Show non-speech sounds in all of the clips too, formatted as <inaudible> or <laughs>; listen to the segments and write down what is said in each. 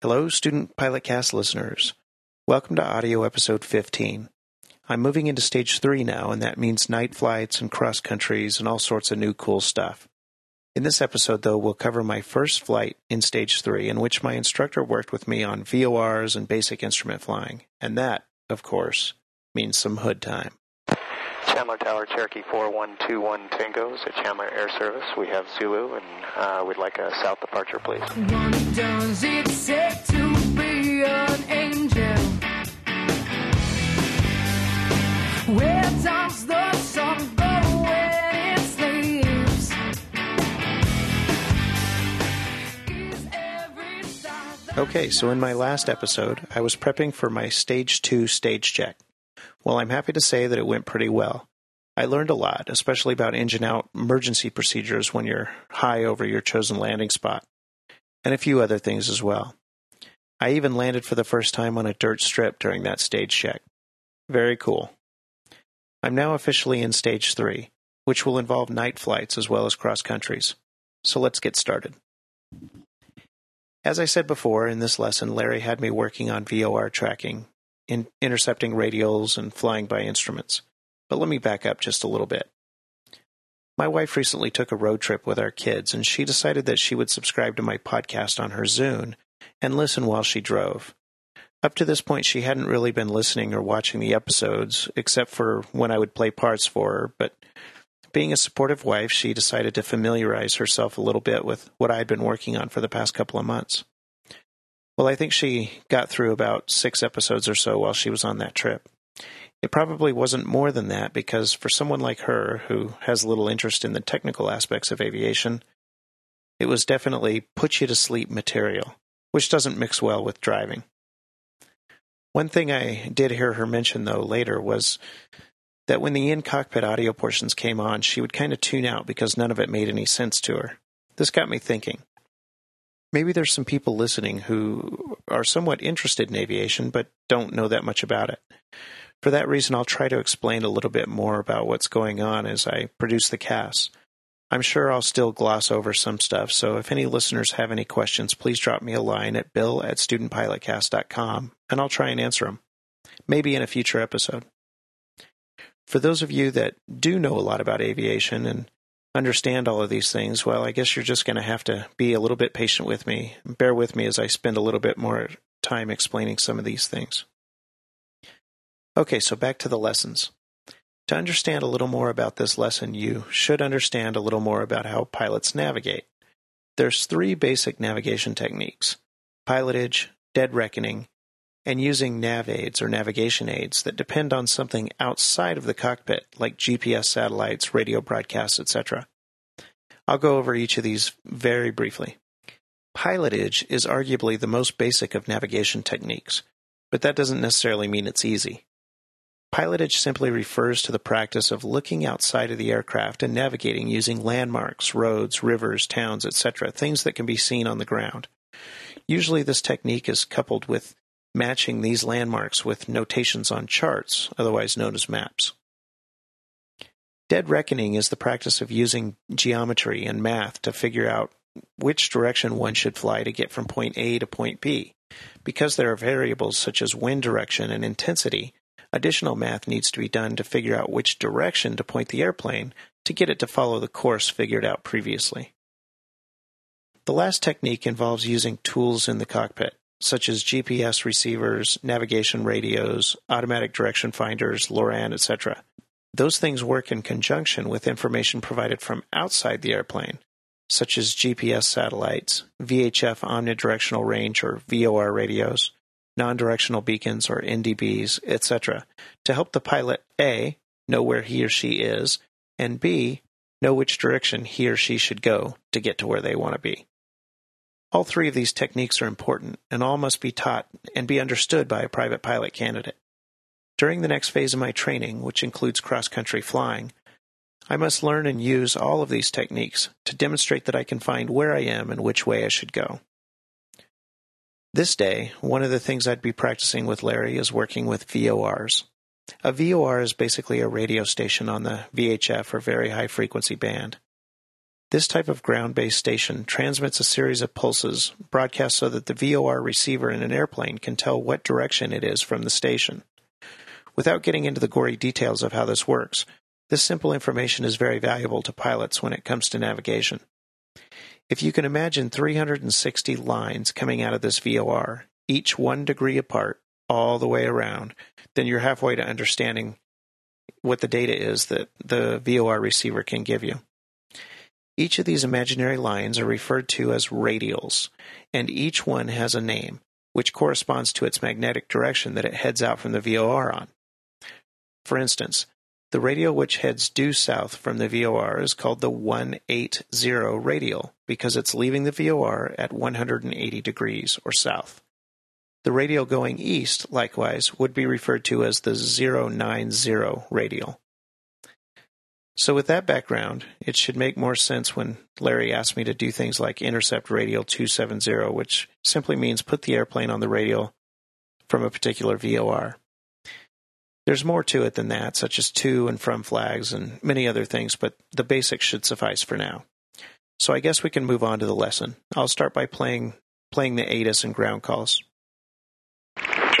Hello, Student Pilot Cast listeners. Welcome to audio episode 15. I'm moving into stage 3 now, and that means night flights and cross countries and all sorts of new cool stuff. In this episode, though, we'll cover my first flight in stage 3, in which my instructor worked with me on VORs and basic instrument flying. And that, of course, means some hood time. Chandler Tower, Cherokee 4121 Tango's at Chandler Air Service. We have Zulu, and uh, we'd like a south departure, please. What does it take to be an angel? Where does the sun go when it sleeps? Is every star the Okay, so in my last episode, I was prepping for my stage 2 stage check. Well, I'm happy to say that it went pretty well. I learned a lot, especially about engine out emergency procedures when you're high over your chosen landing spot, and a few other things as well. I even landed for the first time on a dirt strip during that stage check. Very cool. I'm now officially in stage 3, which will involve night flights as well as cross countries. So let's get started. As I said before, in this lesson, Larry had me working on VOR tracking, in intercepting radials, and flying by instruments. But let me back up just a little bit. My wife recently took a road trip with our kids, and she decided that she would subscribe to my podcast on her Zune and listen while she drove. Up to this point, she hadn't really been listening or watching the episodes, except for when I would play parts for her, but being a supportive wife, she decided to familiarize herself a little bit with what I had been working on for the past couple of months. Well, I think she got through about six episodes or so while she was on that trip. It probably wasn't more than that because for someone like her who has little interest in the technical aspects of aviation, it was definitely put you to sleep material, which doesn't mix well with driving. One thing I did hear her mention, though, later was that when the in cockpit audio portions came on, she would kind of tune out because none of it made any sense to her. This got me thinking. Maybe there's some people listening who are somewhat interested in aviation but don't know that much about it. For that reason, I'll try to explain a little bit more about what's going on as I produce the cast. I'm sure I'll still gloss over some stuff, so if any listeners have any questions, please drop me a line at bill at studentpilotcast.com and I'll try and answer them. Maybe in a future episode. For those of you that do know a lot about aviation and understand all of these things, well, I guess you're just going to have to be a little bit patient with me. Bear with me as I spend a little bit more time explaining some of these things. Okay, so back to the lessons. To understand a little more about this lesson, you should understand a little more about how pilots navigate. There's three basic navigation techniques pilotage, dead reckoning, and using nav aids or navigation aids that depend on something outside of the cockpit, like GPS satellites, radio broadcasts, etc. I'll go over each of these very briefly. Pilotage is arguably the most basic of navigation techniques, but that doesn't necessarily mean it's easy. Pilotage simply refers to the practice of looking outside of the aircraft and navigating using landmarks, roads, rivers, towns, etc., things that can be seen on the ground. Usually, this technique is coupled with matching these landmarks with notations on charts, otherwise known as maps. Dead reckoning is the practice of using geometry and math to figure out which direction one should fly to get from point A to point B. Because there are variables such as wind direction and intensity, additional math needs to be done to figure out which direction to point the airplane to get it to follow the course figured out previously. The last technique involves using tools in the cockpit, such as GPS receivers, navigation radios, automatic direction finders, LORAN, etc. Those things work in conjunction with information provided from outside the airplane, such as GPS satellites, VHF omnidirectional range or VOR radios, non directional beacons or NDBs, etc., to help the pilot A know where he or she is, and B know which direction he or she should go to get to where they want to be. All three of these techniques are important, and all must be taught and be understood by a private pilot candidate. During the next phase of my training, which includes cross country flying, I must learn and use all of these techniques to demonstrate that I can find where I am and which way I should go. This day, one of the things I'd be practicing with Larry is working with VORs. A VOR is basically a radio station on the VHF or very high frequency band. This type of ground based station transmits a series of pulses broadcast so that the VOR receiver in an airplane can tell what direction it is from the station. Without getting into the gory details of how this works, this simple information is very valuable to pilots when it comes to navigation. If you can imagine 360 lines coming out of this VOR, each one degree apart, all the way around, then you're halfway to understanding what the data is that the VOR receiver can give you. Each of these imaginary lines are referred to as radials, and each one has a name, which corresponds to its magnetic direction that it heads out from the VOR on. For instance, the radial which heads due south from the VOR is called the 180 radial because it's leaving the VOR at 180 degrees or south. The radial going east, likewise, would be referred to as the 090 radial. So, with that background, it should make more sense when Larry asked me to do things like intercept radial 270, which simply means put the airplane on the radial from a particular VOR. There's more to it than that, such as to and from flags and many other things, but the basics should suffice for now. So I guess we can move on to the lesson. I'll start by playing playing the ATIS and ground calls.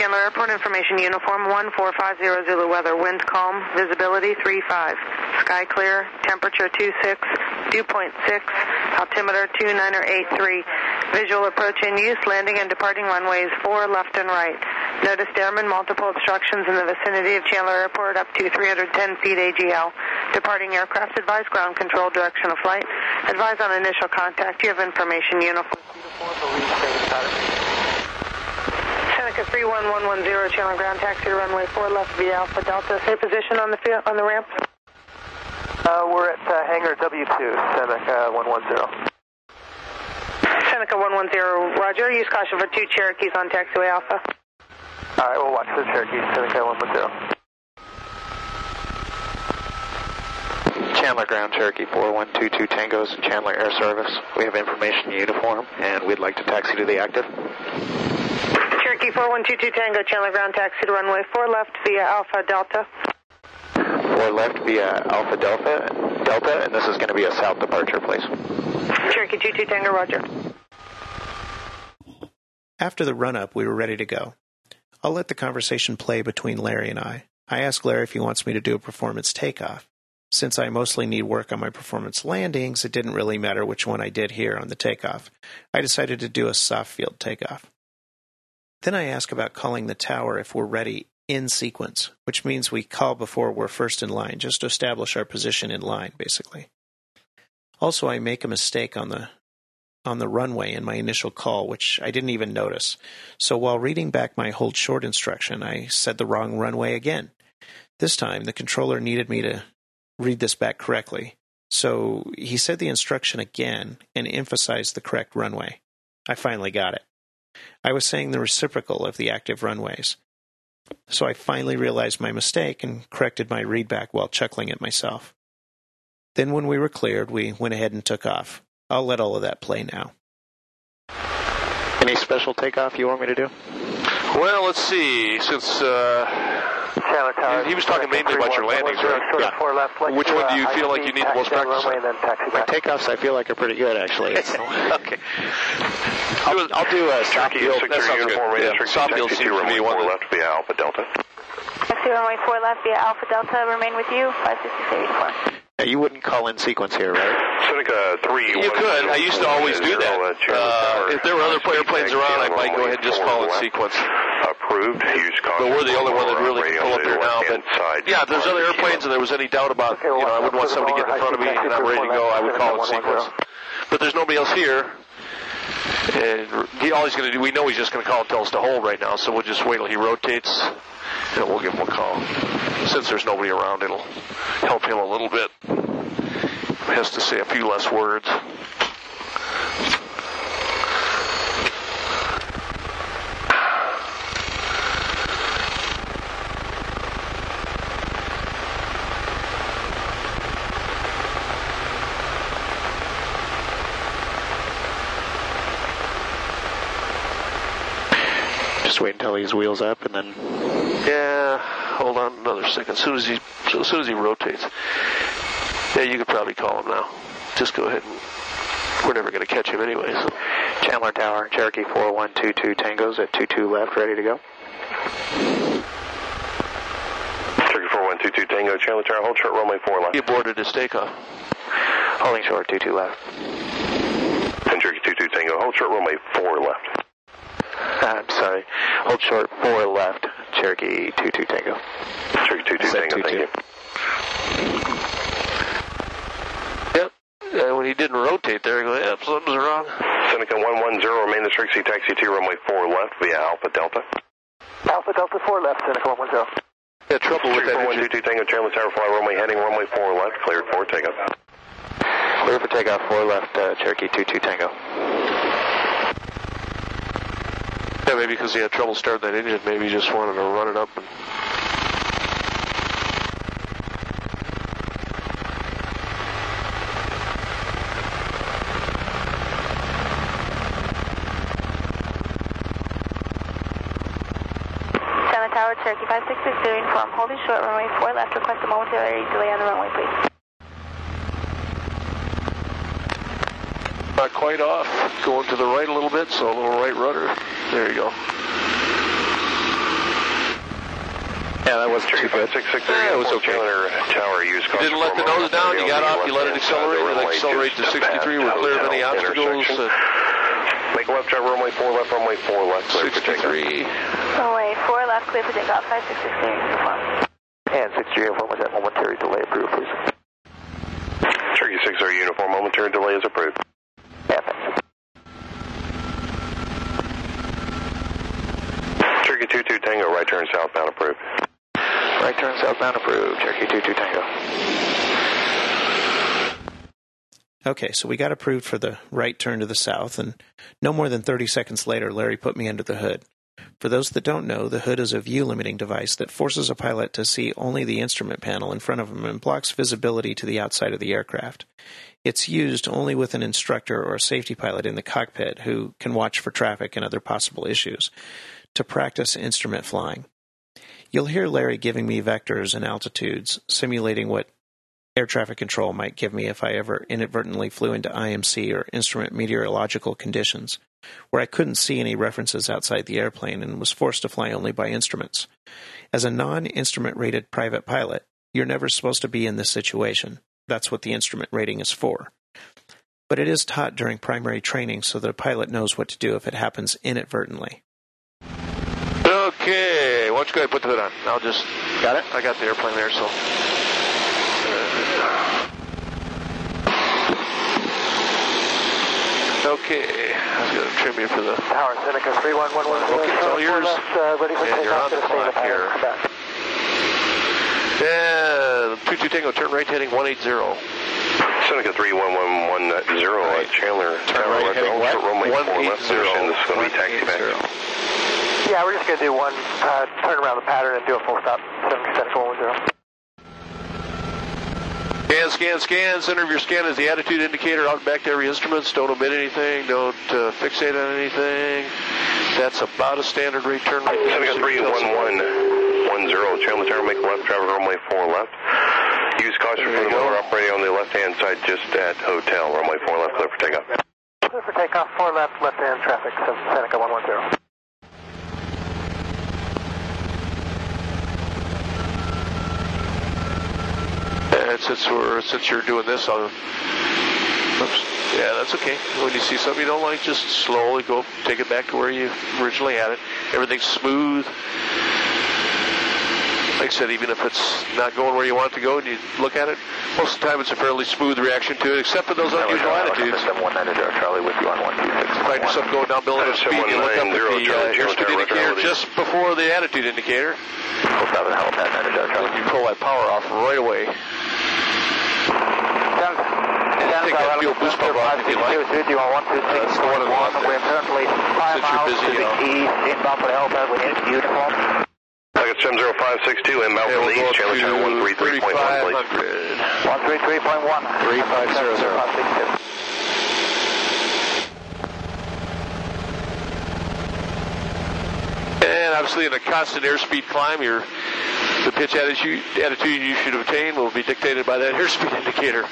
Chandler Airport Information Uniform 1450 Zulu weather. Wind calm. Visibility 35. Sky clear. Temperature 26. Dew point 6. Altimeter 2983. Visual approach in use. Landing and departing runways 4 left and right. Noticed airmen multiple obstructions in the vicinity of Chandler Airport up to 310 feet AGL. Departing aircraft advise ground control direction of flight. Advise on initial contact. You have information uniform. Seneca 31110, Chandler ground taxi to runway 4 left via Alpha Delta. Say position on the field, on the ramp. Uh, we're at uh, hangar W2, Seneca 110. Seneca 110, Roger. Use caution for two Cherokees on taxiway Alpha. All right, we'll watch the Cherokee, Seneca 110. Chandler Ground Cherokee 4122 Tangos and Chandler Air Service. We have information in uniform, and we'd like to taxi to the active. Cherokee 4122 Tango, Chandler ground taxi to runway 4 left via Alpha Delta. 4 left via Alpha Delta, Delta, and this is going to be a south departure, please. Cherokee 22 Tango, Roger. After the run up, we were ready to go. I'll let the conversation play between Larry and I. I ask Larry if he wants me to do a performance takeoff. Since I mostly need work on my performance landings, it didn't really matter which one I did here on the takeoff. I decided to do a soft field takeoff. Then I ask about calling the tower if we're ready in sequence, which means we call before we're first in line, just to establish our position in line, basically. Also, I make a mistake on the on the runway in my initial call, which I didn't even notice. So while reading back my hold short instruction, I said the wrong runway again. This time, the controller needed me to read this back correctly. So he said the instruction again and emphasized the correct runway. I finally got it. I was saying the reciprocal of the active runways. So I finally realized my mistake and corrected my readback while chuckling at myself. Then, when we were cleared, we went ahead and took off. I'll let all of that play now. Any special takeoff you want me to do? Well, let's see. Since uh, Chandler Tower. he was talking mainly about your landings, right? Yeah. Four left, flex Which to, one do you high feel like you need the most taxi down practice runway, and then taxi My back. takeoffs, I feel like, are pretty good, actually. <laughs> <laughs> okay. I'll, I'll do uh, a soft Cherokee field. that sounds uniform good. radio Yeah, Cherokee soft field taxi seems to to be one four left via Alpha Delta. Taxi runway 4 left via Alpha Delta, remain with you, 56684. Yeah, you wouldn't call in sequence here, right? Seneca 3. You could. I used to always do that. Uh, uh if there were other airplanes around, I might go ahead and just call in sequence. Approved. But we're the only one that really can pull up to the there now. But side. yeah, if there's other airplanes and there was any doubt about, you know, I wouldn't want somebody to get in front of me and I'm ready to go, I would call in sequence. But there's nobody else here. And he, all he's going to do, we know he's just going to call and tell us to hold right now, so we'll just wait till he rotates and we'll give him a call. Since there's nobody around, it'll help him a little bit. He has to say a few less words. Just wait until he's wheels up and then. Yeah, hold on another second. As soon as he, as soon as he rotates, yeah, you could probably call him now. just go ahead and we're never going to catch him anyway. So. Chandler Tower, Cherokee 4122 Tangos at 22 left, ready to go. Cherokee 4122 Tango, Chandler Tower, hold short runway 4 left. He boarded his takeoff. Holding short, 22 left. And Cherokee 22 Tango, hold short runway 4 left. <laughs> I'm sorry. Hold short, 4 left, Cherokee 22 Tango. Cherokee 22 Set Tango, thank 22. you. Yep. And when he didn't rotate there, I go, yep, something's wrong. Seneca 110, remain the Trixie, taxi to runway 4 left via Alpha Delta. Alpha Delta 4 left, Seneca 110. Yeah, trouble with that engine. 4122 Tango, Chandler Tower, fly runway heading runway 4 left, cleared for takeoff. Clear for takeoff, 4 left, uh, Cherokee 22 Tango. Yeah, maybe because he had trouble starting that engine, maybe he just wanted to run it up and. Tower, Cherokee 566, doing from holding short runway 4 left. Request a momentary delay on the runway, please. Quite off. Going to the right a little bit, so a little right rudder. There you go. Yeah, that wasn't too bad. 663, Yeah, it was okay. Chandler Tower, use You didn't let the nose down, you got off, you let it hand side of the accelerate, and runway, accelerate to 63. We're clear of any obstacles. Uh, Make a left drive runway 4 left, runway 4 left, clear 63. Runway 4 left, clear for takeoff. 566, doing uniform. And 63 uniform was that momentary delay approved, please. Cherokee 60 uniform, momentary delay is approved. Yeah, thanks. Cherokee 22 Tango, right turn southbound approved. Right turn southbound approved, Cherokee 22 Tango. Okay, so we got approved for the right turn to the south, and no more than 30 seconds later, Larry put me under the hood. For those that don't know, the hood is a view limiting device that forces a pilot to see only the instrument panel in front of him and blocks visibility to the outside of the aircraft. It's used only with an instructor or a safety pilot in the cockpit who can watch for traffic and other possible issues to practice instrument flying. You'll hear Larry giving me vectors and altitudes, simulating what air traffic control might give me if I ever inadvertently flew into IMC or instrument meteorological conditions, where I couldn't see any references outside the airplane and was forced to fly only by instruments. As a non instrument rated private pilot, you're never supposed to be in this situation. That's what the instrument rating is for. But it is taught during primary training so that a pilot knows what to do if it happens inadvertently. Okay, why don't you go ahead and put the hood on? I'll just. Got it? I got the airplane there, so. Okay, I was going to trim you for the. Tower, Seneca 31110. Okay, it's all yours. Uh, ready for And you're on the the clock here. Come back. And 22 Tango, turn right heading 180. Seneca 31110 at Chandler Tower, right, left heading what? runway 4 left 180. position. This is going to be taxi back. Yeah, we're just going to do one uh, turn around the pattern and do a full stop. Seneca 110. Scan, scan, scan. Center of your scan is the attitude indicator out and back to every instrument. Don't omit anything. Don't uh, fixate on anything. That's about a standard rate turn rate. Seneca 31110, Chandler Tower, make left drive runway 4 left. Use caution There for the go. motor operating on the left-hand side just at Hotel, runway 4 left, clear for takeoff. Clear for takeoff, 4 left, left hand traffic, so Seneca 110. And since we're since you're doing this, I'll. Oops. Yeah, that's okay. When you see something you don't like, just slowly go take it back to where you originally had it. Everything's smooth. Like I said, even if it's not going where you want it to go and you look at it, most of the time it's a fairly smooth reaction to it, except for those unusual attitudes. 719 Charlie with you on 126. Find yourself going down below the speed, you look up at the uh, airspeed indicator just before the attitude indicator, Full stop and helipad 90 and Charlie. you pull that power off right away. Take that fuel boost pump off if you like. Do you want 126? That's the one on the left there. We're currently 5 Since you're busy, you know. east, inbound for the helipad with uniform. Target 70562, inbound Yeah, from the east, up Chandler Tower to 133.1, please. 3500. 133.1. 3500. And obviously in a constant airspeed climb, you're The pitch attitude, attitude you should obtain will be dictated by that airspeed <laughs> indicator.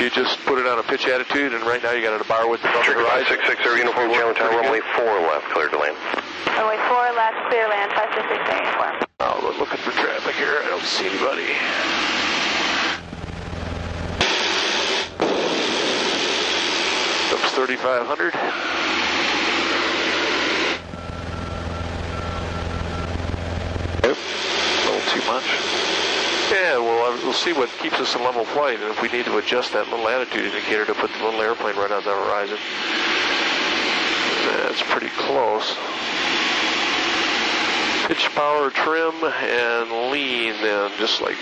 You just put it on a pitch attitude, and right now you got it a bar width above the Turkey horizon. 5660 uniform Chandler Tower, runway 4 left, clear to land. Runway 4 left, clear land, 566 uniform. Oh, we're looking for traffic here. I don't see anybody. Oops, 3500. Yep, a little too much. Yeah, well, we'll see what keeps us in level flight, and if we need to adjust that little attitude indicator to put the little airplane right on the horizon. That's pretty close. Pitch power, trim, and lean then, just like.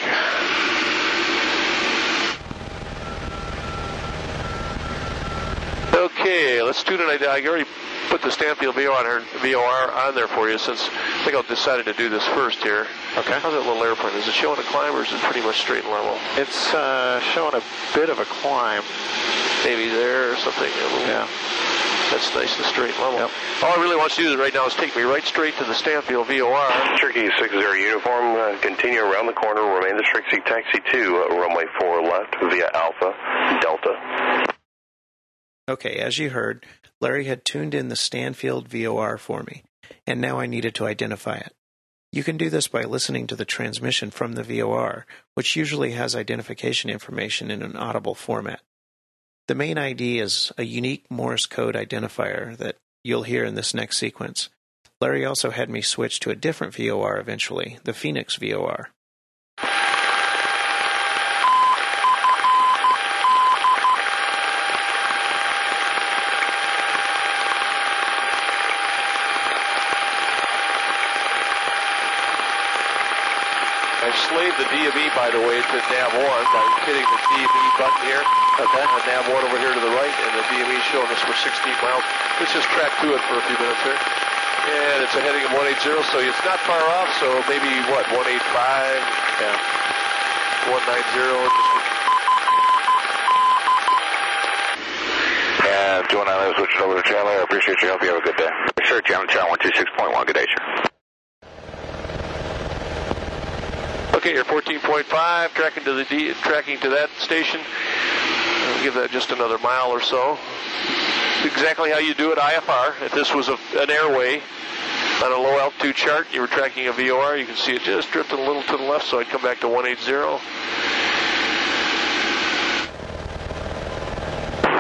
Okay, let's do it. I already put the Stanfield VOR on, VOR on there for you since I think I decided to do this first here. Okay. How's that little airplane? Is it showing a climb or is it pretty much straight and level? It's uh, showing a bit of a climb. Maybe there or something. A little, Yeah. That's nice and straight and level. Yep. All I really want you to do right now is take me right straight to the Stanfield VOR. Turkey 60 uniform, uh, continue around the corner, remain the Trixie taxi 2, uh, runway 4 left via Alpha Delta. Okay, as you heard, Larry had tuned in the Stanfield VOR for me, and now I needed to identify it. You can do this by listening to the transmission from the VOR, which usually has identification information in an audible format. The main ID is a unique Morse code identifier that you'll hear in this next sequence. Larry also had me switch to a different VOR eventually, the Phoenix VOR. I've slaved the DME, by the way, to nav 1 by hitting the DME button here. Okay. And nav 1 over here to the right, and the DME showing us we're 16 miles. Let's just track to it for a few minutes here. And it's a heading of 180, so it's not far off, so maybe, what, 185? Yeah. 190, just And 219 switched over to Chandler. I appreciate your help. You have a good day. Sure, Chandler Tower 126.1. Good day, sir. Okay, you're 14.5, tracking to the D, tracking to that station. I'll give that just another mile or so. Exactly how you do it IFR. If this was a, an airway on a low altitude chart, you were tracking a VOR. You can see it just drifting a little to the left, so I'd come back to 180.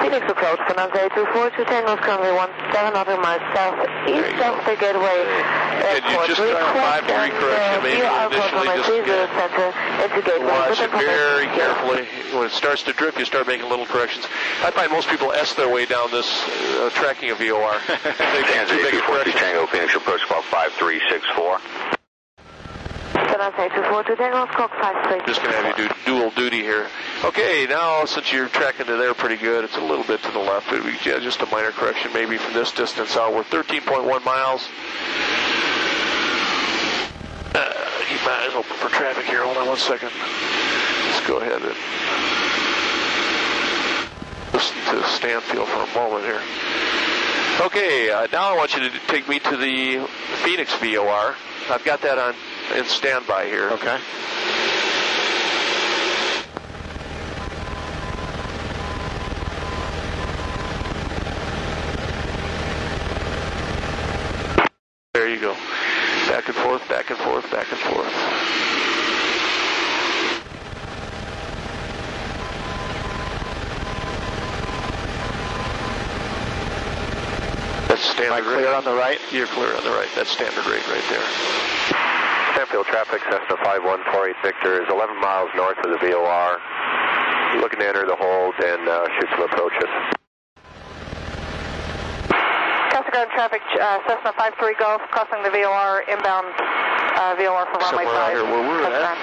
Phoenix approach, Bonanza 824, two Tangos currently 1700 miles southeast of the Gateway And you just a five-degree and, correction, maybe view our initially runway just 30 get- center into Gateway. Watch it information. very carefully. When it starts to drift, you start making little corrections. I find most people S their way down this uh, tracking a VOR. <laughs> they make too big a correction. Tango Phoenix approach call 5364. Bonanza 824, two Tangos, Cox 53. Just going to have you do dual duty here. Okay, now since you're tracking to there pretty good, it's a little bit to the left. It would be yeah, just a minor correction maybe from this distance out. We're 13.1 miles. Keep my eyes open for traffic here. Hold on one second. Let's go ahead and listen to Stanfield for a moment here. Okay, uh, now I want you to take me to the Phoenix VOR. I've got that on in standby here. Okay. There you go. Back and forth, back and forth, back and forth. That's standard Am I clear rate. on the right? You're clear on the right. That's standard rate right there. Stanfield traffic, Cessna 5148 Victor is 11 miles north of the VOR. Looking to enter the hold and uh, shoot some approaches. Costa traffic, uh, Cessna 53 Golf, crossing the VOR, inbound uh, VOR for runway Somewhere out 5. here where we're Costa at.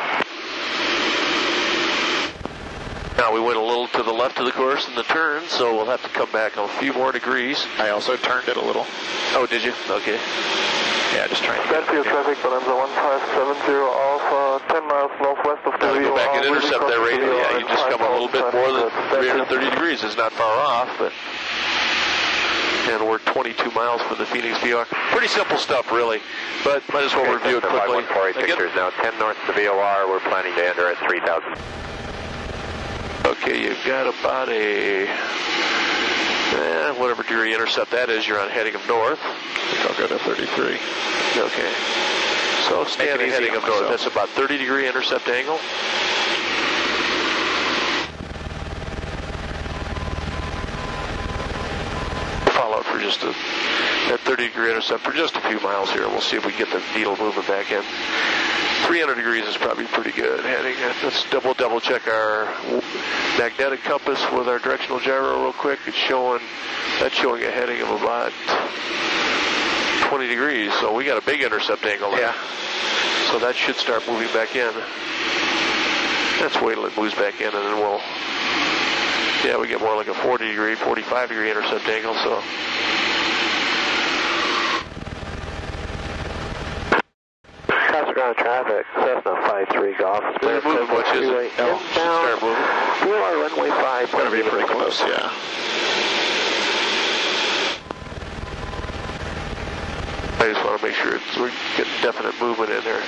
Now we went a little to the left of the course in the turn, so we'll have to come back a few more degrees. I also turned it a little. Oh, did you? Okay. Yeah, just trying to Stanfield traffic, Bonanza 1570 Alpha, 10 miles northwest of the Now go back and VOR, intercept that moving radial. Yeah, you just come a little bit more than 330 degrees. It's not far off, but and we're 22 miles from the Phoenix VOR. Pretty simple stuff, really, but might as well review it Cessna quickly. 5148 Again- now 10 north of the VOR. We're planning to enter at 3000. Okay, you've got about a eh, whatever degree intercept that is. You're on heading of north. I'll go to 33. Okay. So standing heading on of north. myself. That's about 30 degree intercept angle. Follow it for just a that 30 degree intercept for just a few miles here. We'll see if we get the needle moving back in. 300 degrees is probably pretty good heading. Uh, let's double double check our magnetic compass with our directional gyro real quick. It's showing that's showing a heading of about 20 degrees. So we got a big intercept angle there. Yeah. So that should start moving back in. Let's wait till it moves back in and then we'll yeah, we get more like a 40 degree, 45 degree intercept angle, so ground traffic, Cessna 53 Golf. It moving much, is it? No. Start moving. VOR runway 5. Gonna be pretty close, yeah. I just want to make sure we're getting definite movement in there,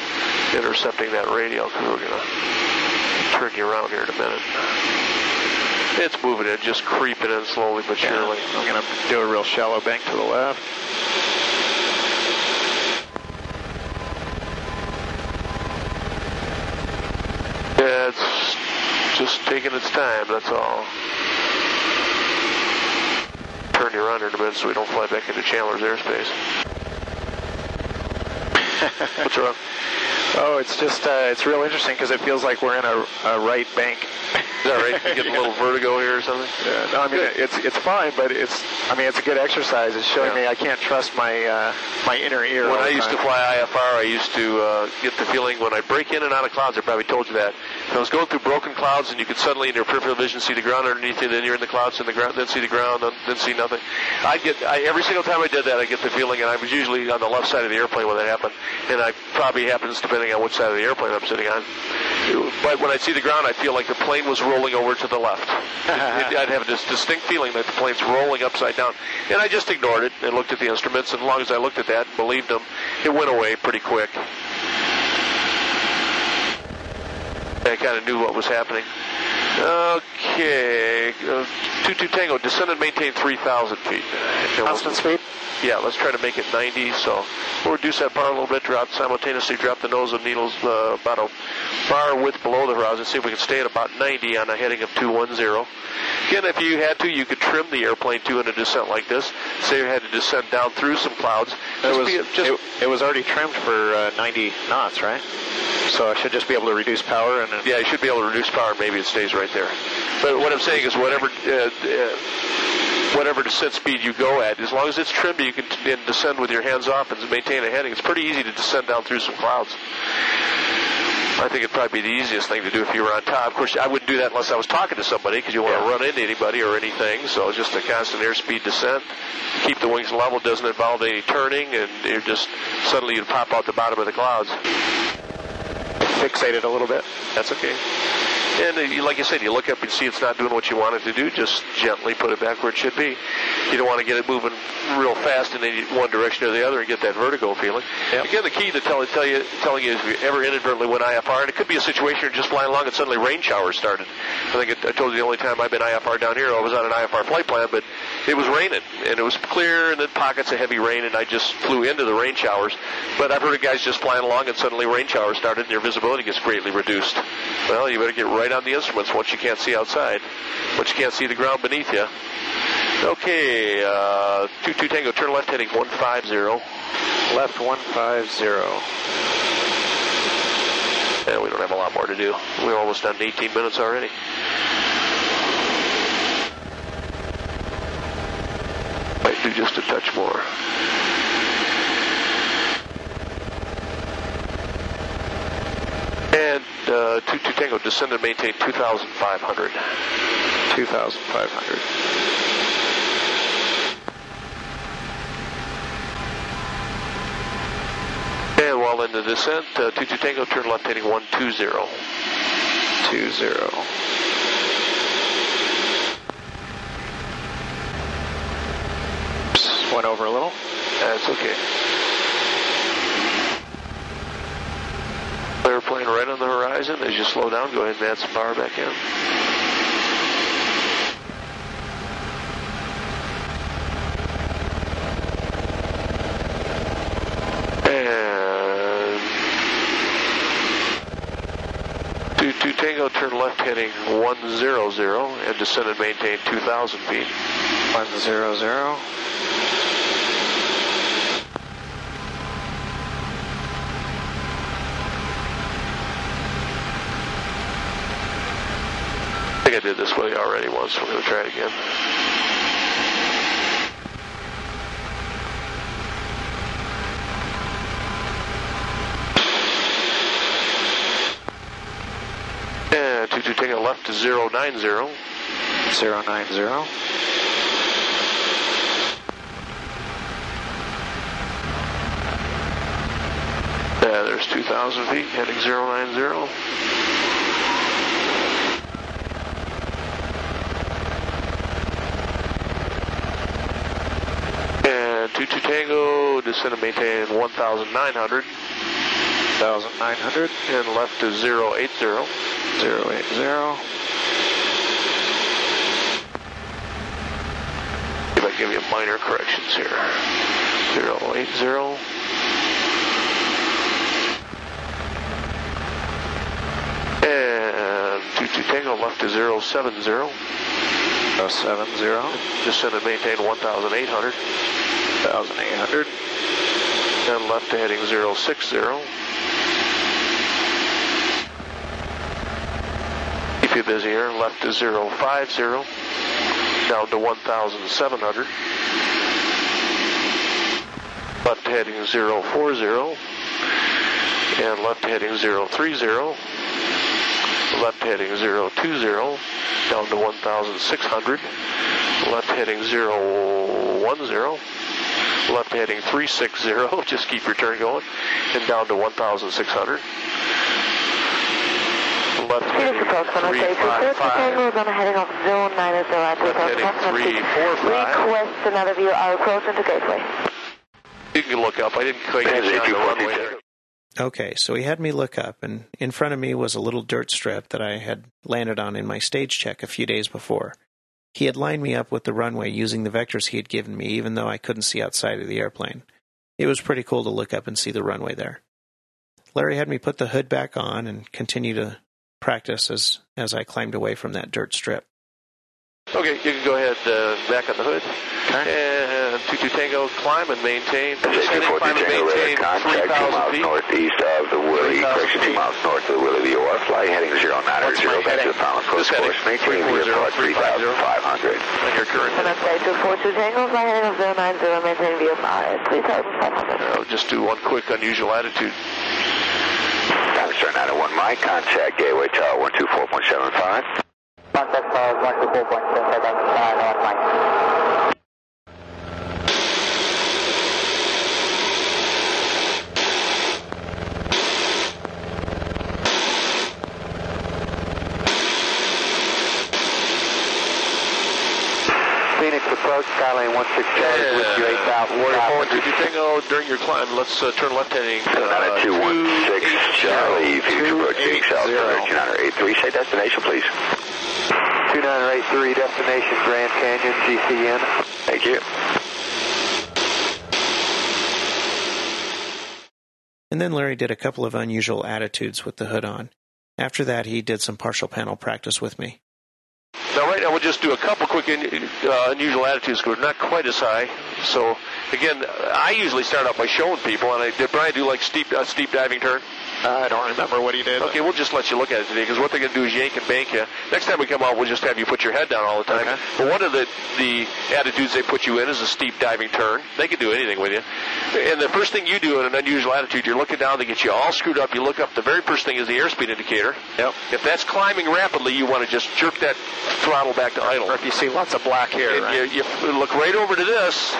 intercepting that radial, because we're going to turn you around here in a minute. It's moving in, just creeping in slowly but Yeah. surely. I'm going to do a real shallow bank to the left. Yeah, it's just taking its time, that's all. Turn you around in a minute so we don't fly back into Chandler's airspace. <laughs> What's wrong? Oh, it's just, uh, it's real interesting because it feels like we're in a, a right bank. <laughs> Is that right? You getting a little vertigo here or something? Yeah, no, I mean it's it's fine, but it's I mean it's a good exercise. It's showing Yeah. me I can't trust my uh, my inner ear. When I used to fly IFR, I used to uh, get the feeling when I break in and out of clouds, I probably told you that. If I was going through broken clouds and you could suddenly in your peripheral vision see the ground underneath you, then you're in the clouds and the ground, then see the ground, then, then see nothing. I get I, every single time I did that, I get the feeling, and I was usually on the left side of the airplane when that happened, and I probably happens depending on which side of the airplane I'm sitting on. But when I see the ground, I feel like the plane was rolling over to the left. <laughs> It- it- I'd have this distinct feeling that the plane's rolling upside down, and I just ignored it and looked at the instruments. And as long as I looked at that and believed them, it went away pretty quick. I kind of knew what was happening. Okay, uh, two two Tango, descend and maintain 3,000 feet. Constant speed. Yeah, let's try to make it 90. So we'll reduce that bar a little bit, drop simultaneously, drop the nose of needles uh, about a bar width below the horizon, see if we can stay at about 90 on a heading of 210. Again, if you had to, you could trim the airplane to in a descent like this. Say you had to descend down through some clouds. It was just it, it was already trimmed for uh, 90 knots, right? So I should just be able to reduce power and Yeah, you should be able to reduce power. Maybe it stays right there. But what I'm saying is, whatever uh, uh, whatever descent speed you go at, as long as it's trimmed, you can descend with your hands off and maintain a heading. It's pretty easy to descend down through some clouds. I think it'd probably be the easiest thing to do if you were on top. Of course, I wouldn't do that unless I was talking to somebody because you want to run into anybody or anything. So just a constant airspeed descent. Keep the wings level. Doesn't involve any turning, and you're just suddenly you pop out the bottom of the clouds. fixate it a little bit. That's okay. And uh, you, like I said, you look up and see it's not doing what you want it to do. Just gently put it back where it should be. You don't want to get it moving real fast in any one direction or the other and get that vertigo feeling. Yep. Again, the key to tell, tell you, telling you is if you ever inadvertently went IFR, and it could be a situation you're just flying along and suddenly rain showers started. I think it, I told you the only time I've been IFR down here, I was on an IFR flight plan, but it was raining and it was clear and then pockets of heavy rain and I just flew into the rain showers. But I've heard of guys just flying along and suddenly rain showers started and your visibility gets greatly reduced. Well, you better get right on the instruments once you can't see outside, once you can't see the ground beneath you. Okay, uh, 2-2 Tango, turn left heading 150. Left 150. Yeah, we don't have a lot more to do. We're almost done in 18 minutes already. Might do just a touch more. And uh, 2 2 Tango, descend and maintain 2,500. 2,500. And while in the descent, uh, 2 2 Tango, turn left heading 120. 20. Went over a little. That's okay. Airplane right on the horizon. As you slow down, go ahead and add some power back in. Tango, turn left heading one zero zero and descend and maintain two thousand feet. One zero zero. I did this way already once. We're going to try it again. And 22 Tango left to 090. Zero nine zero. Yeah, there's 2,000 feet heading 090. And 22 Tango, descend and maintain 1,900. Thousand nine hundred. And left to 080. Zero eight zero. If I give you minor corrections here. 080. And 22 Tango left to 070. Zero seven zero. Descend and maintain 1,800. Thousand eight hundred. And left to heading 060. Keep you busy here. Left to 050. Down to 1,700. Left heading 040. And left heading 030. Left heading 020. Down to 1,600. Left heading 010. Left heading 360. <laughs> Just keep your turn going. And down to 1,600. Left This heading approach 106. 30 Tango 355. is on a heading of 090 at Left heading 345. Request another view. Our approach into Gateway. You can look up. I didn't quite get you on the runway there. Okay, so he had me look up, and in front of me was a little dirt strip that I had landed on in my stage check a few days before. He had lined me up with the runway using the vectors he had given me, even though I couldn't see outside of the airplane. It was pretty cool to look up and see the runway there. Larry had me put the hood back on and continue to practice as, as I climbed away from that dirt strip. Okay, you can go ahead uh, back on the hood. And 2-2 Tango, climb and maintain. Descending, climb and maintain 3,000 feet. northeast of the Willie, 3,000 correction, two miles north of the Willie VOR, fly heading 090 What's my back to heading? the Pound Coast Descending. course, maintain the 340, airport 350. 3,500. On your current And that's day 242 Tango, fly heading of 090, maintain view 5, 3,500. Uh, just do one quick unusual attitude. Time start 901 Mike, contact Gateway Tower 124.75. Contact tower 124.75 on Mike. Phoenix approach, Skyline 16 Charlie with you 8,000. Warrior 4, 22 Tango, during your climb, let's uh, turn left heading. Uh, 216 Charlie, future approaching South 2983. Say destination, please. 2983 destination Grand Canyon, GCN. Thank you. And then Larry did a couple of unusual attitudes with the hood on. After that, he did some partial panel practice with me. Now, right now, we'll just do a couple quick in, uh, unusual attitudes because we're not quite as high. So, again, I usually start off by showing people, and I did Brian do like steep uh, steep diving turn. Uh, I don't remember what he did. Okay, we'll just let you look at it today because what they're going to do is yank and bank you. Next time we come out, we'll just have you put your head down all the time. Okay. But one of the the attitudes they put you in is a steep diving turn. They can do anything with you. And the first thing you do in an unusual attitude, you're looking down, they get you all screwed up. You look up. The very first thing is the airspeed indicator. Yep. If that's climbing rapidly, you want to just jerk that throttle back to idle. Or if you see lots of black hair, right? you, you look right over to this.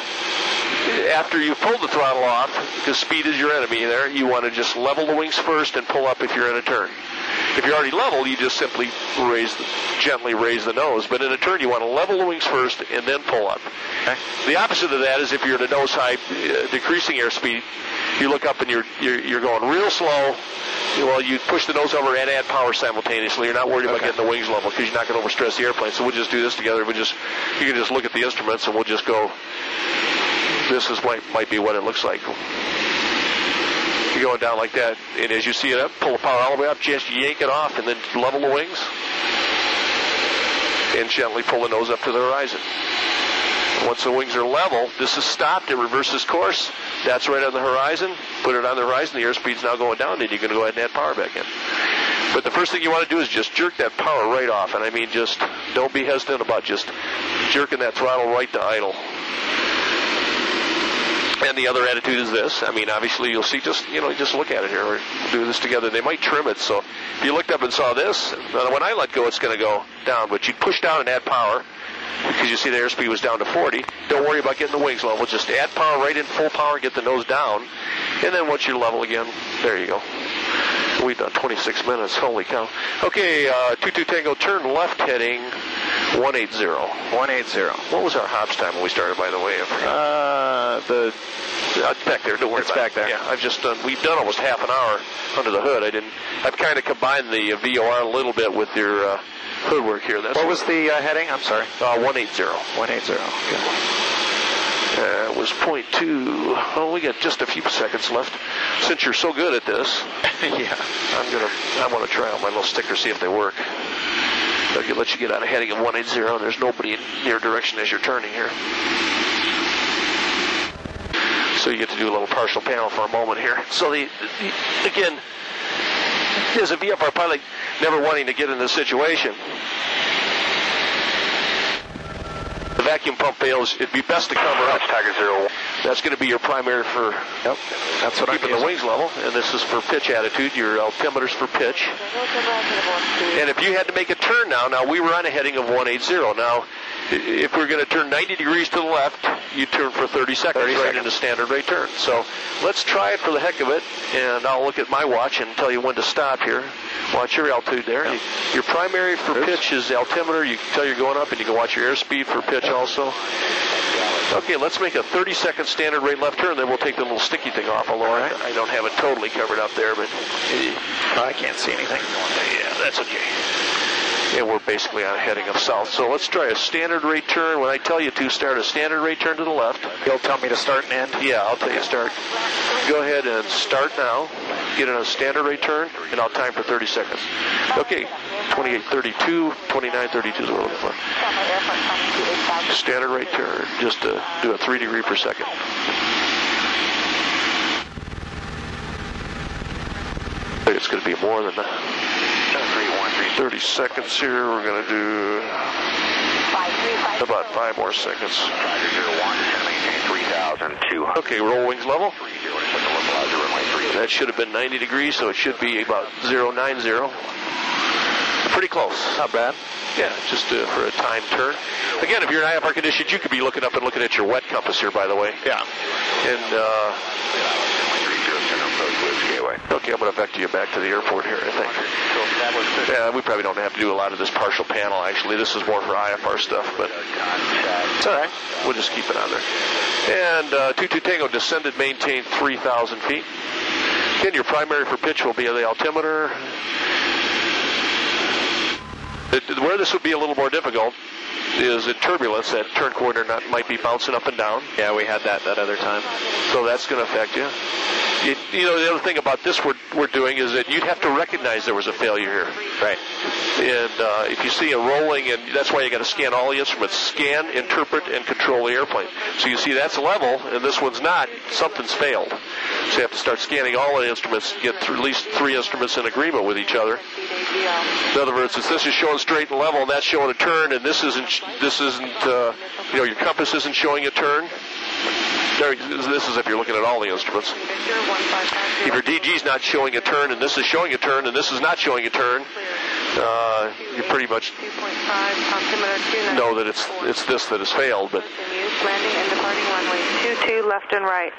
After you've pulled the throttle off, because speed is your enemy there, you want to just level the wings first and pull up if you're in a turn. If you're already level, you just simply raise, gently raise the nose. But in a turn, you want to level the wings first and then pull up. Okay. The opposite of that is if you're at a nose high, uh, decreasing airspeed, you look up and you're, you're you're going real slow. Well, you push the nose over and add power simultaneously. You're not worried about Okay. getting the wings level because you're not going to overstress the airplane. So we'll just do this together. We just you can just look at the instruments and we'll just go. This is might might be what it looks like. You're going down like that, and as you see it up, pull the power all the way up, just yank it off, and then level the wings, and gently pull the nose up to the horizon. Once the wings are level, this is stopped. It reverses course. That's right on the horizon. Put it on the horizon. The airspeed's now going down, and you're going to go ahead and add power back in. But the first thing you want to do is just jerk that power right off. And I mean, just don't be hesitant about just jerking that throttle right to idle. And the other attitude is this. I mean, obviously you'll see just, you know, just look at it here. We're do this together. They might trim it. So if you looked up and saw this, when I let go, it's going to go down. But you push down and add power because you see the airspeed was down to 40. Don't worry about getting the wings level. Just add power right in full power, get the nose down. And then once you're level again, there you go. We've done 26 minutes. Holy cow. Okay, uh, 22 Tango, turn left heading 180. 180. What was our Hobbs time when we started, by the way? Uh, the Uh, it's back there. Don't worry It's back it. there. Yeah, I've just done. We've done almost half an hour under the hood. I didn't. I've kind of combined the uh, VOR a little bit with your uh, hood work here. That's what was the uh, heading? I'm sorry. uh, 180. 180. Uh, it was point two. Oh, we got just a few seconds left. Since you're so good at this, <laughs> yeah. I'm gonna. I want to try out my little stickers, see if they work. They'll let you get out of heading of 180. and There's nobody in your direction as you're turning here. So you get to do a little partial panel for a moment here. So the, the again, as a VFR pilot, never wanting to get in this situation, the vacuum pump fails. It'd be best to cover up. Tiger Zero. That's going to be your primary for Yep. That's what I'm keeping the wings level, and this is for pitch attitude. Your altimeters for pitch. And if you had to make a turn now, now we were on a heading of 180. Now, if we're going to turn 90 degrees to the left, you turn for 30 seconds 30 right seconds. into standard rate turn. So let's try it for the heck of it, and I'll look at my watch and tell you when to stop here. Watch your altitude there. Your primary for pitch is altimeter. You can tell you're going up, and you can watch your airspeed for pitch also. Okay, let's make a 30 second standard rate left turn, then we'll take the little sticky thing off, although I, I don't have it totally covered up there, but I can't see anything. yeah, that's okay. And we're basically on a heading of south. So let's try a standard rate turn. When I tell you to start a standard rate turn to the left, He'll tell me to start and end. yeah, I'll tell you start. Go ahead and start now. Get in a standard rate turn, and I'll time for 30 seconds. Okay, 2832, 2932 is what we're looking for. Standard rate turn, just to do a 3 degree per second. I think it's going to be more than that. 30 seconds here. We're going to do about five more seconds. Okay, roll wings level. That should have been 90 degrees, so it should be about 090. Pretty close. Not bad. Yeah, just uh, for a time turn. Again, if you're in IFR conditions, you could be looking up and looking at your wet compass here, by the way. Yeah. And, uh, okay, I'm going to vector you back to the airport here, I think. Yeah, we probably don't have to do a lot of this partial panel, actually. This is more for IFR stuff, but It's all right. we'll just keep it on there. And uh, 22 Tango descended, maintained 3,000 feet. Again, your primary for pitch will be the altimeter. It- where this would be a little more difficult is in turbulence. That turn coordinator might be bouncing up and down. Yeah, we had that that other time. So that's going to affect you. You. You know, the other thing about this we're, we're doing is that you'd have to recognize there was a failure here. Right. And uh, if you see a rolling, and that's why you got to scan all the instruments, scan, interpret, and control the airplane. So you see that's level, and this one's not. Something's failed. So you have to start scanning all the instruments, get th- at least three instruments in agreement with each other. In other words, if this is showing straight and level, and that's showing a turn, and this isn't, this isn't, uh, you know, your compass isn't showing a turn. There, this is if you're looking at all the instruments. If your DG's not showing a turn, and this is showing a turn, and this is not showing a turn, uh, you pretty much know that it's it's this that has failed. But landing and departing runway 22 left and right.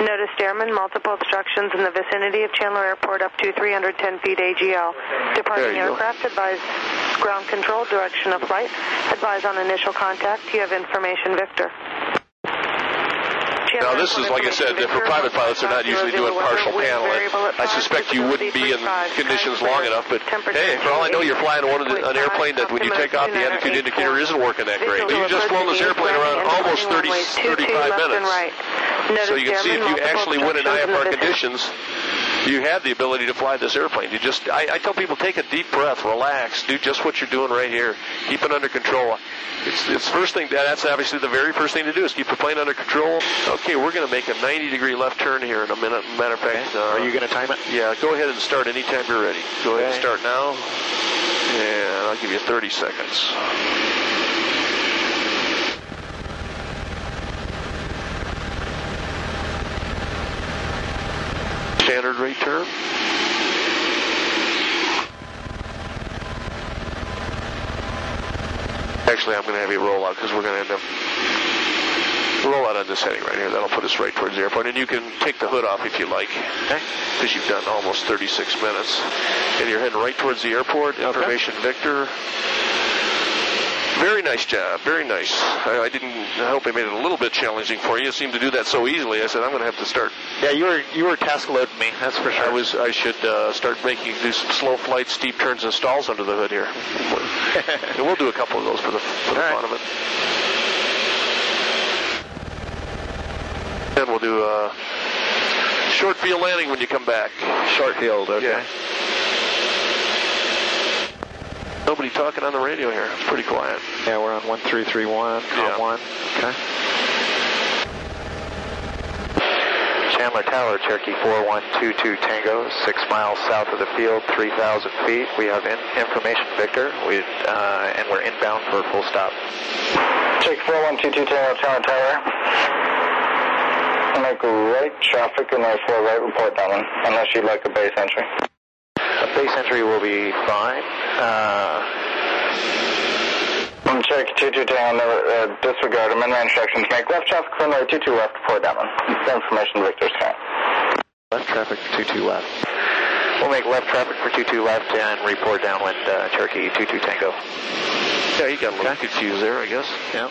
Notice airmen, multiple obstructions in the vicinity of Chandler Airport up to 310 feet AGL. Departing go. aircraft advise ground control, direction of flight. Advise on initial contact. You have information, Victor. Now, this is, like I said, for private pilots, they're not usually doing partial panel. I suspect you wouldn't be in conditions long enough, but hey, for all I know, you're flying one of the, an airplane that when you take off, the attitude indicator isn't working that great. But you just flown this airplane around almost 30, 35 minutes. So you can see if you actually went in IFR conditions, you have the ability to fly this airplane. You just, I, I tell people, take a deep breath, relax, do just what you're doing right here, keep it under control. It's, it's first thing. That's obviously the very first thing to do is keep the plane under control. Okay, we're going to make a 90 degree left turn here in a minute. Matter of fact, uh, Are you going to time it? yeah, go ahead and start anytime you're ready. Go ahead and start now, and I'll give you 30 seconds. Standard rate turn. Actually, I'm going to have you roll out because we're going to end up roll out on this heading right here. That'll put us right towards the airport, and you can take the hood off if you like, because you've done almost 36 minutes, and you're heading right towards the airport. Information, Victor. Very nice job. Very nice. I, I didn't. I hope I made it a little bit challenging for you. You seem to do that so easily. I said I'm going to have to start. Yeah, you were you were task loading me. That's for sure. I was. I should uh, start making do some slow flights, steep turns, and stalls under the hood here. <laughs> and we'll do a couple of those for the for the All right. fun of it. Then we'll do a short field landing when you come back. short field. Okay. Yeah. Nobody talking on the radio here. It's pretty quiet. Yeah, we're on one three three one. Yeah. one. Okay. Chandler Tower, Cherokee 4122 Tango, six miles south of the field, 3,000 feet. We have in- information, Victor, we, uh, and we're inbound for a full stop. Check 4122 Tango, Chandler Tower. Make right traffic and right for right report that one, unless you'd like a base entry. A base entry will be fine. Uh, On check 22 Tango, never, uh, disregard amendment instructions. Make left traffic runway 22 left report that one. Information Victor's count. left traffic 22 left. We'll make left traffic for 22 left and report downwind uh, Cherokee 22 Tango. Yeah, you got a little confused there, I guess. Yeah.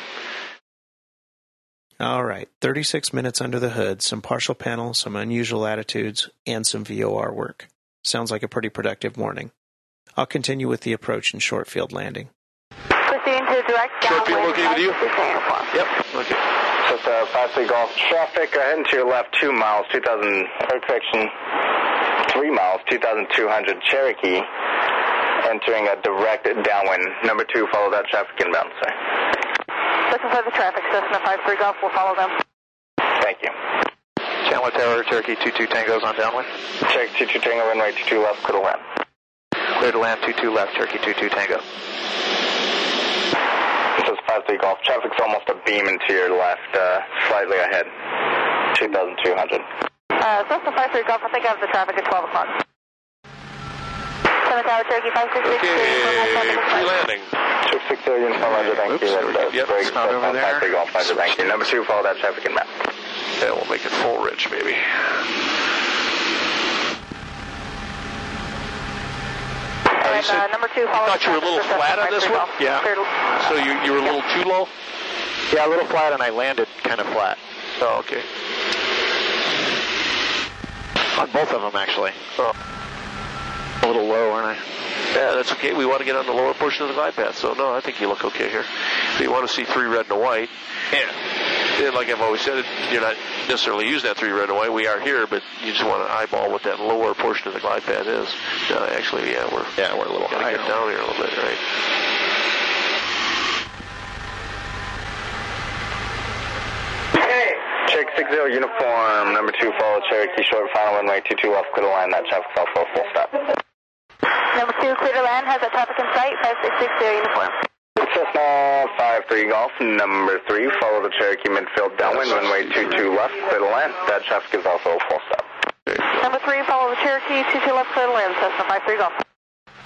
All right, 36 minutes under the hood, some partial panel, some unusual attitudes, and some VOR work. Sounds like a pretty productive morning. I'll continue with the approach and short field landing. Proceeding to direct Short field downwind okay with you? Yep. Okay. Just uh, 5 3 Golf traffic, heading to your left 2 miles, 2000, or correction, 3 miles, 2200 Cherokee, entering a direct downwind. Number 2, follow that traffic inbound, sir. Looking for the traffic. Cessna 53 Golf will follow them. Thank you. Chandler Tower, Cherokee 22 Tango's on downwind. Check two 22 Tango, runway 22 left, clear to land. Clear to land 22 left, Cherokee 22 Tango. This is 5 3 Golf. Traffic's almost a beam into your left, uh, slightly ahead. 2200. Uh, Cessna 53 Golf, I think I have the traffic at 12 o'clock. Cessna Tower, Cherokee 566 Okay, pre-landing. 660 uniform, Roger, thank Oops, you. there we That's, go. Yep, very it's good. not over Cessna there. 5 3 Golf, Roger, thank you. Number 2, follow that traffic inbound. Yeah, we'll make it full rich, maybe. And said- uh, number two, follow thought you were a little flat on this one? Yeah. So you, you were a little too low? Yeah, a little flat, and I landed kind of flat Oh, okay. on both of them actually. Oh. A little low, aren't I? Yeah, that's okay. We want to get on the lower portion of the glide path. So, no, I think you look okay here. If you want to see three red and a white, Yeah. And like I've always said, you're not necessarily using that three red and white. We are here, but you just want to eyeball what that lower portion of the glide path is. Uh, actually, yeah, we're Yeah, we're a little higher. get down here a little bit, right? Check 60 uniform, number 2, follow Cherokee, short final runway 22 left, clear to land. That traffic's off for a full stop. Number two, clear to land, has that traffic in sight, 5660 uniform. Cessna 5-3 Golf, number 3, follow the Cherokee midfield downwind, runway 22 left, clear to land. That traffic is also a full stop. Number three, follow the Cherokee, 22 left, clear to land, Cessna 53 Golf.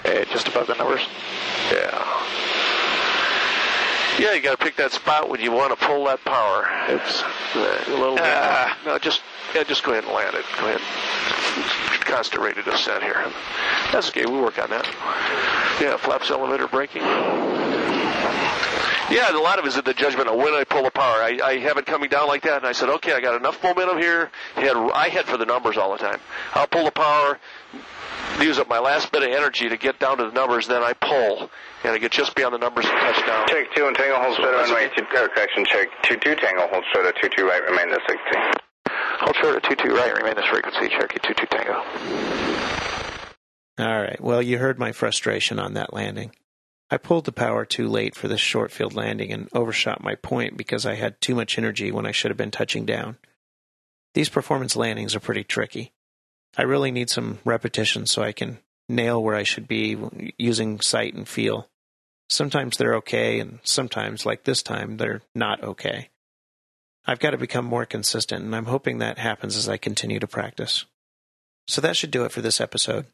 Okay, just above the numbers. Yeah. Yeah, you got to pick that spot when you want to pull that power. It's uh, a little. Uh, no, just yeah, just go ahead and land it. Go ahead. Constant rate of descent here. That's okay. We work on that. Yeah, flaps elevator braking. Yeah, a lot of it is in the judgment of when I pull the power. I, I have it coming down like that, and I said, okay, I got enough momentum here. Had, I head for the numbers all the time. I'll pull the power, use up my last bit of energy to get down to the numbers, then I pull, and I get just beyond the numbers and touch down. Check 2 and Tango, hold short on right, two, correction, check 2 2 Tango, hold short at 2 2 right, remain at 60. Hold short at 2 2 right, remain this frequency, Cherokee 2 2 Tango. All right. Well, you heard my frustration on that landing. I pulled the power too late for this short field landing and overshot my point because I had too much energy when I should have been touching down. These performance landings are pretty tricky. I really need some repetition so I can nail where I should be using sight and feel. Sometimes they're okay, and sometimes, like this time, they're not okay. I've got to become more consistent, and I'm hoping that happens as I continue to practice. So that should do it for this episode.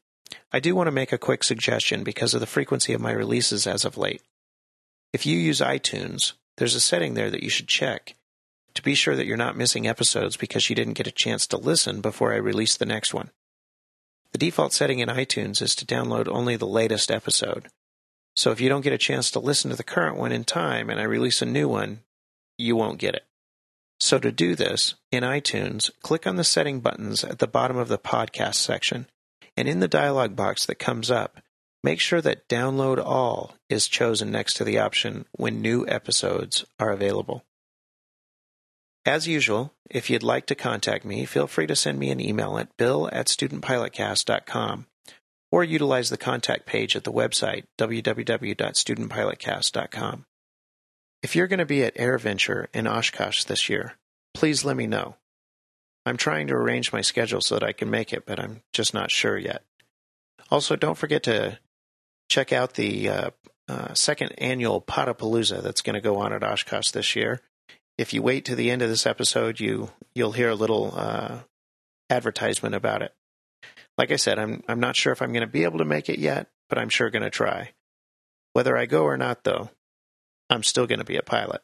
I do want to make a quick suggestion because of the frequency of my releases as of late. If you use iTunes, there's a setting there that you should check to be sure that you're not missing episodes because you didn't get a chance to listen before I release the next one. The default setting in iTunes is to download only the latest episode. So if you don't get a chance to listen to the current one in time and I release a new one, you won't get it. So to do this, in iTunes, click on the setting buttons at the bottom of the podcast section and in the dialog box that comes up, make sure that Download All is chosen next to the option when new episodes are available. As usual, if you'd like to contact me, feel free to send me an email at bill at studentpilotcast.com or utilize the contact page at the website www.studentpilotcast.com. If you're going to be at AirVenture in Oshkosh this year, please let me know. I'm trying to arrange my schedule so that I can make it, but I'm just not sure yet. Also, don't forget to check out the uh, uh, second annual Podapalooza that's going to go on at Oshkosh this year. If you wait to the end of this episode, you you'll hear a little uh, advertisement about it. Like I said, I'm I'm not sure if I'm going to be able to make it yet, but I'm sure going to try. Whether I go or not, though, I'm still going to be a pilot.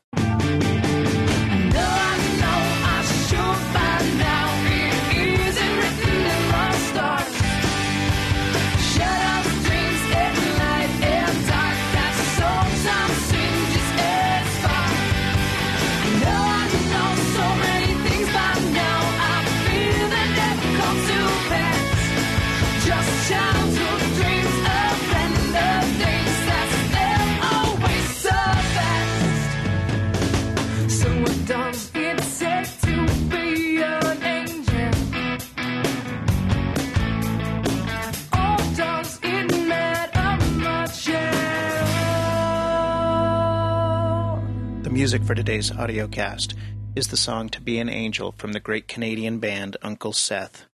Music for today's audio cast is the song To Be an Angel from the great Canadian band Uncle Seth.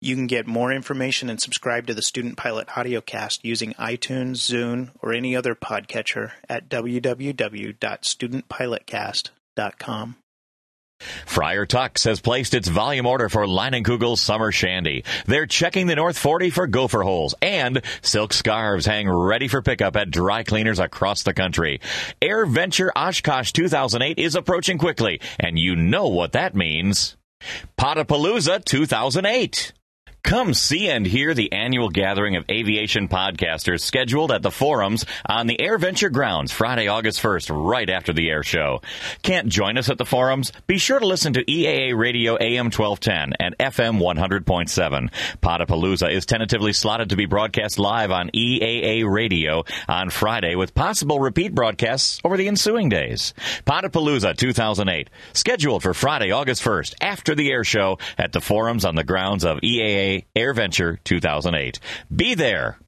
You can get more information and subscribe to the Student Pilot audiocast using iTunes, Zune, or any other podcatcher at www.studentpilotcast.com. Friar Tuck's has placed its volume order for Leinenkugel's Summer Shandy. They're checking the North 40 for gopher holes, and silk scarves hang ready for pickup at dry cleaners across the country. AirVenture Oshkosh 2008 is approaching quickly, and you know what that means. Podapalooza 2008. Come see and hear the annual gathering of aviation podcasters scheduled at the forums on the AirVenture grounds Friday, August 1st, right after the air show. Can't join us at the forums? Be sure to listen to EAA Radio AM 1210 and FM 100.7. Podapalooza is tentatively slotted to be broadcast live on EAA Radio on Friday with possible repeat broadcasts over the ensuing days. Podapalooza 2008, scheduled for Friday, August 1st, after the air show at the forums on the grounds of EAA AirVenture 2008. Be there.